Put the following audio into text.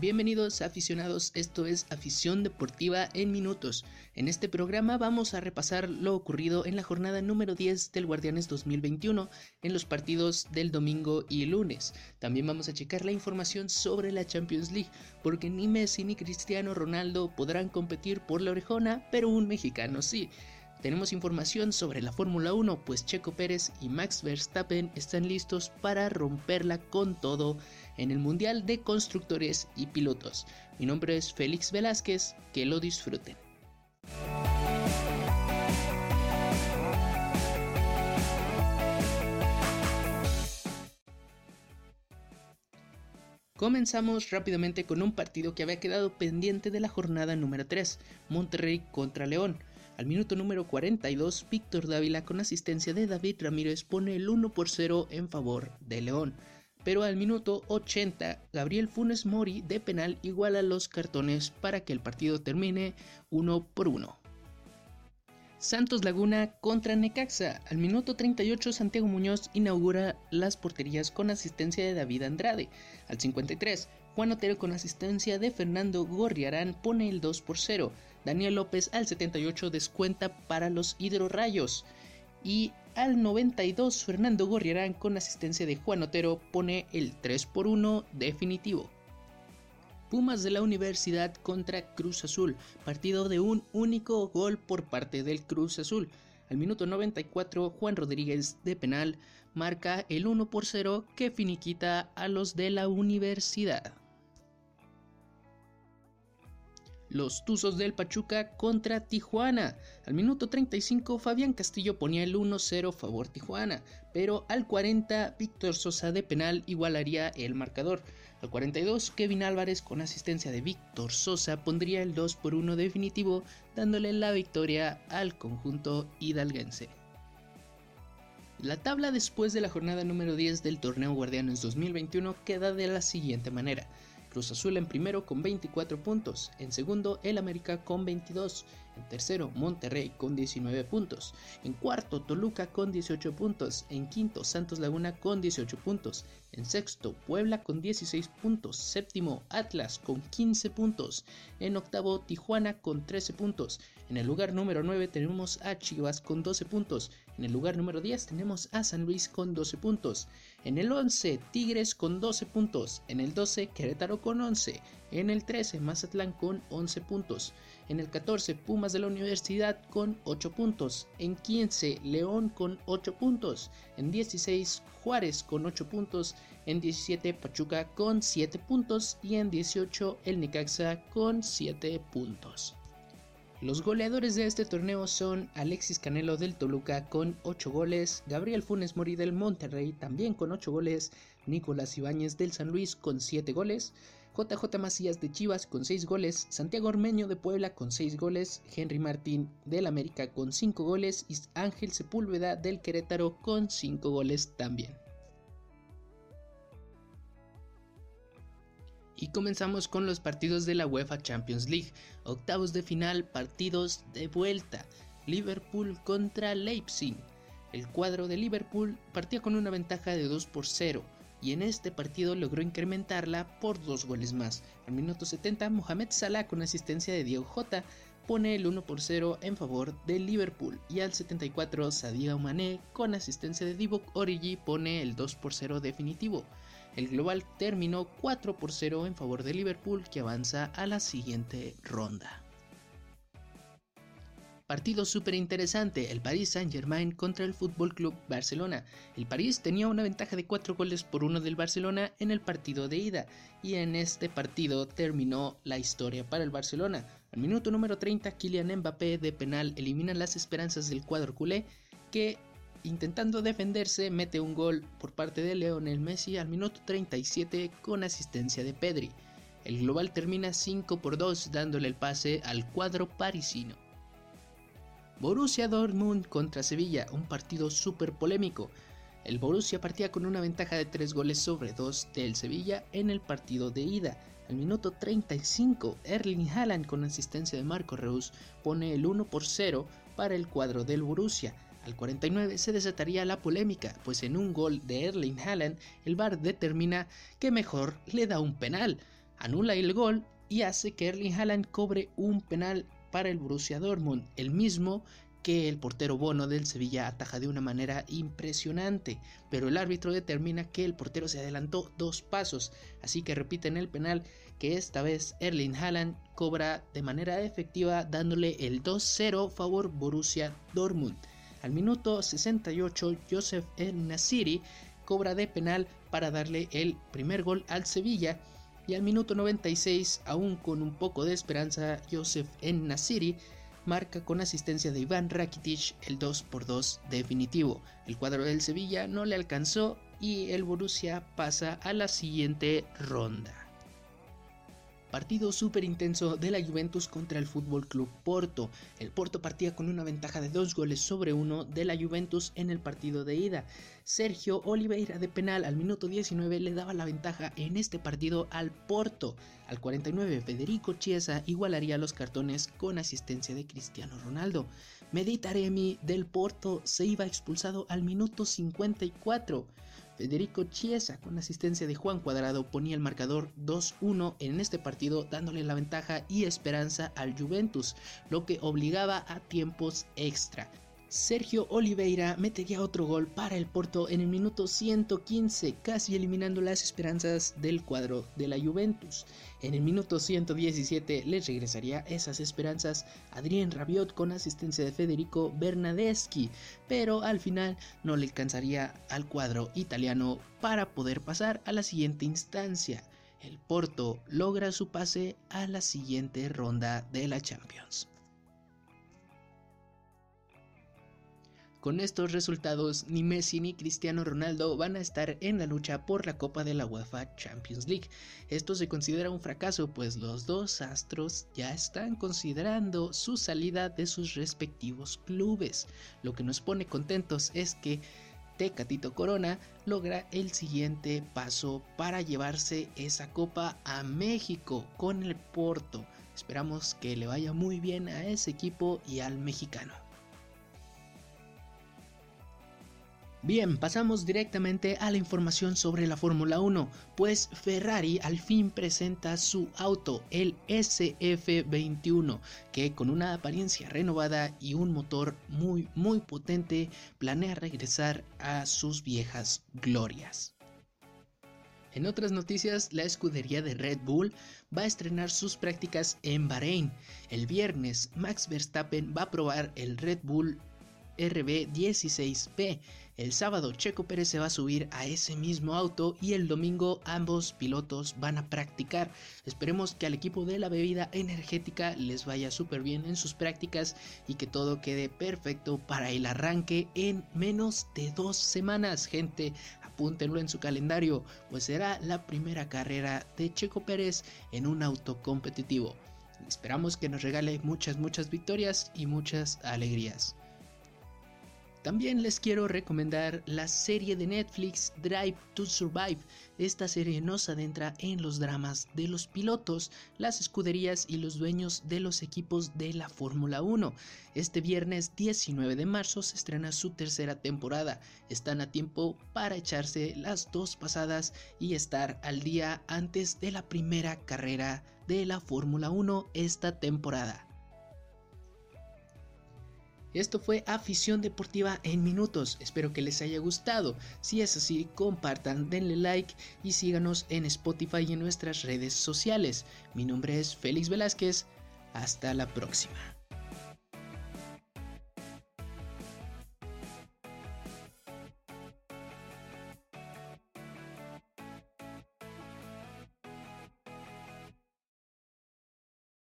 Bienvenidos aficionados, esto es Afición Deportiva en Minutos. En este programa vamos a repasar lo ocurrido en la jornada número 10 del Guardianes 2021 en los partidos del domingo y lunes. También vamos a checar la información sobre la Champions League, porque ni Messi ni Cristiano Ronaldo podrán competir por la orejona, pero un mexicano sí. Tenemos información sobre la Fórmula 1, pues Checo Pérez y Max Verstappen están listos para romperla con todo en el Mundial de Constructores y Pilotos. Mi nombre es Félix Velázquez, que lo disfruten. Comenzamos rápidamente con un partido que había quedado pendiente de la jornada número 3, Monterrey contra León. Al minuto número 42, Víctor Dávila con asistencia de David Ramírez pone el 1 por 0 en favor de León. Pero al minuto 80, Gabriel Funes Mori de penal iguala los cartones para que el partido termine 1 por 1. Santos Laguna contra Necaxa. Al minuto 38 Santiago Muñoz inaugura las porterías con asistencia de David Andrade. Al 53 Juan Otero con asistencia de Fernando Gorriarán pone el 2 por 0. Daniel López al 78 descuenta para los hidrorrayos. Y al 92 Fernando Gorriarán con asistencia de Juan Otero pone el 3 por 1 definitivo. Pumas de la Universidad contra Cruz Azul, partido de un único gol por parte del Cruz Azul. Al minuto 94, Juan Rodríguez de penal marca el 1 por 0 que finiquita a los de la universidad. Los Tuzos del Pachuca contra Tijuana. Al minuto 35 Fabián Castillo ponía el 1-0 favor Tijuana, pero al 40 Víctor Sosa de penal igualaría el marcador. Al 42 Kevin Álvarez con asistencia de Víctor Sosa pondría el 2 por 1 definitivo, dándole la victoria al conjunto hidalguense. La tabla después de la jornada número 10 del torneo Guardianes 2021 queda de la siguiente manera. Cruz Azul en primero con 24 puntos, en segundo el América con 22, en tercero Monterrey con 19 puntos, en cuarto Toluca con 18 puntos, en quinto Santos Laguna con 18 puntos, en sexto Puebla con 16 puntos, séptimo Atlas con 15 puntos, en octavo Tijuana con 13 puntos, en el lugar número 9 tenemos a Chivas con 12 puntos, en el lugar número 10 tenemos a San Luis con 12 puntos, en el 11 Tigres con 12 puntos, en el 12 Querétaro con 11, en el 13 Mazatlán con 11 puntos, en el 14 Pumas de la Universidad con 8 puntos, en 15 León con 8 puntos, en 16 Juárez con 8 puntos, en 17 Pachuca con 7 puntos y en 18 el Necaxa con 7 puntos. Los goleadores de este torneo son Alexis Canelo del Toluca con 8 goles, Gabriel Funes Mori del Monterrey también con 8 goles, Nicolás Ibáñez del San Luis con 7 goles, JJ Macías de Chivas con 6 goles, Santiago Ormeño de Puebla con 6 goles, Henry Martín del América con 5 goles y Ángel Sepúlveda del Querétaro con 5 goles también. Y comenzamos con los partidos de la UEFA Champions League, octavos de final, partidos de vuelta. Liverpool contra Leipzig. El cuadro de Liverpool partía con una ventaja de 2 por 0 y en este partido logró incrementarla por dos goles más. Al minuto 70, Mohamed Salah con asistencia de Diego Jota pone el 1 por 0 en favor de Liverpool y al 74 Sadio Mané con asistencia de Divock Origi pone el 2 por 0 definitivo. El global terminó 4 por 0 en favor de Liverpool que avanza a la siguiente ronda. Partido súper interesante, el Paris Saint Germain contra el Fútbol Club Barcelona. El París tenía una ventaja de 4 goles por 1 del Barcelona en el partido de ida, y en este partido terminó la historia para el Barcelona. Al minuto número 30, Kylian Mbappé de penal elimina las esperanzas del cuadro culé, que intentando defenderse, mete un gol por parte de Leonel Messi al minuto 37 con asistencia de Pedri. El global termina 5 por 2 dándole el pase al cuadro parisino. Borussia Dortmund contra Sevilla, un partido súper polémico. El Borussia partía con una ventaja de 3 goles sobre 2 del Sevilla en el partido de ida. Al minuto 35, Erling Haaland con asistencia de Marco Reus pone el 1 por 0 para el cuadro del Borussia. Al 49 se desataría la polémica, pues en un gol de Erling Haaland el VAR determina que mejor le da un penal. anula el gol y hace que Erling Haaland cobre un penal para el Borussia Dortmund, el mismo que el portero Bono del Sevilla ataja de una manera impresionante, pero el árbitro determina que el portero se adelantó dos pasos, así que repiten el penal que esta vez Erling Haaland cobra de manera efectiva dándole el 2-0 favor Borussia Dortmund. Al minuto 68 Joseph El Nasiri cobra de penal para darle el primer gol al Sevilla y al minuto 96 aún con un poco de esperanza Joseph El Nasiri marca con asistencia de Iván Rakitic el 2 por 2 definitivo. El cuadro del Sevilla no le alcanzó y el Borussia pasa a la siguiente ronda. Partido súper intenso de la Juventus contra el Fútbol Club Porto. El Porto partía con una ventaja de dos goles sobre uno de la Juventus en el partido de ida. Sergio Oliveira de penal al minuto 19 le daba la ventaja en este partido al Porto. Al 49 Federico Chiesa igualaría los cartones con asistencia de Cristiano Ronaldo. Meditaremi del Porto se iba expulsado al minuto 54. Federico Chiesa, con asistencia de Juan Cuadrado, ponía el marcador 2-1 en este partido, dándole la ventaja y esperanza al Juventus, lo que obligaba a tiempos extra. Sergio Oliveira metería otro gol para el Porto en el minuto 115, casi eliminando las esperanzas del cuadro de la Juventus. En el minuto 117 les regresaría esas esperanzas Adrien Rabiot con asistencia de Federico Bernadeschi, pero al final no le alcanzaría al cuadro italiano para poder pasar a la siguiente instancia. El Porto logra su pase a la siguiente ronda de la Champions. Con estos resultados, ni Messi ni Cristiano Ronaldo van a estar en la lucha por la Copa de la UEFA Champions League. Esto se considera un fracaso, pues los dos astros ya están considerando su salida de sus respectivos clubes. Lo que nos pone contentos es que Tecatito Corona logra el siguiente paso para llevarse esa copa a México con el Porto. Esperamos que le vaya muy bien a ese equipo y al mexicano. Bien, pasamos directamente a la información sobre la Fórmula 1, pues Ferrari al fin presenta su auto, el SF21, que con una apariencia renovada y un motor muy muy potente planea regresar a sus viejas glorias. En otras noticias, la escudería de Red Bull va a estrenar sus prácticas en Bahrein. El viernes, Max Verstappen va a probar el Red Bull RB16P. El sábado Checo Pérez se va a subir a ese mismo auto y el domingo ambos pilotos van a practicar. Esperemos que al equipo de la bebida energética les vaya súper bien en sus prácticas y que todo quede perfecto para el arranque en menos de dos semanas. Gente, apúntenlo en su calendario, pues será la primera carrera de Checo Pérez en un auto competitivo. Esperamos que nos regale muchas, muchas victorias y muchas alegrías. También les quiero recomendar la serie de Netflix Drive to Survive. Esta serie nos adentra en los dramas de los pilotos, las escuderías y los dueños de los equipos de la Fórmula 1. Este viernes 19 de marzo se estrena su tercera temporada. Están a tiempo para echarse las dos pasadas y estar al día antes de la primera carrera de la Fórmula 1 esta temporada. Esto fue Afición Deportiva en Minutos. Espero que les haya gustado. Si es así, compartan, denle like y síganos en Spotify y en nuestras redes sociales. Mi nombre es Félix Velázquez. Hasta la próxima.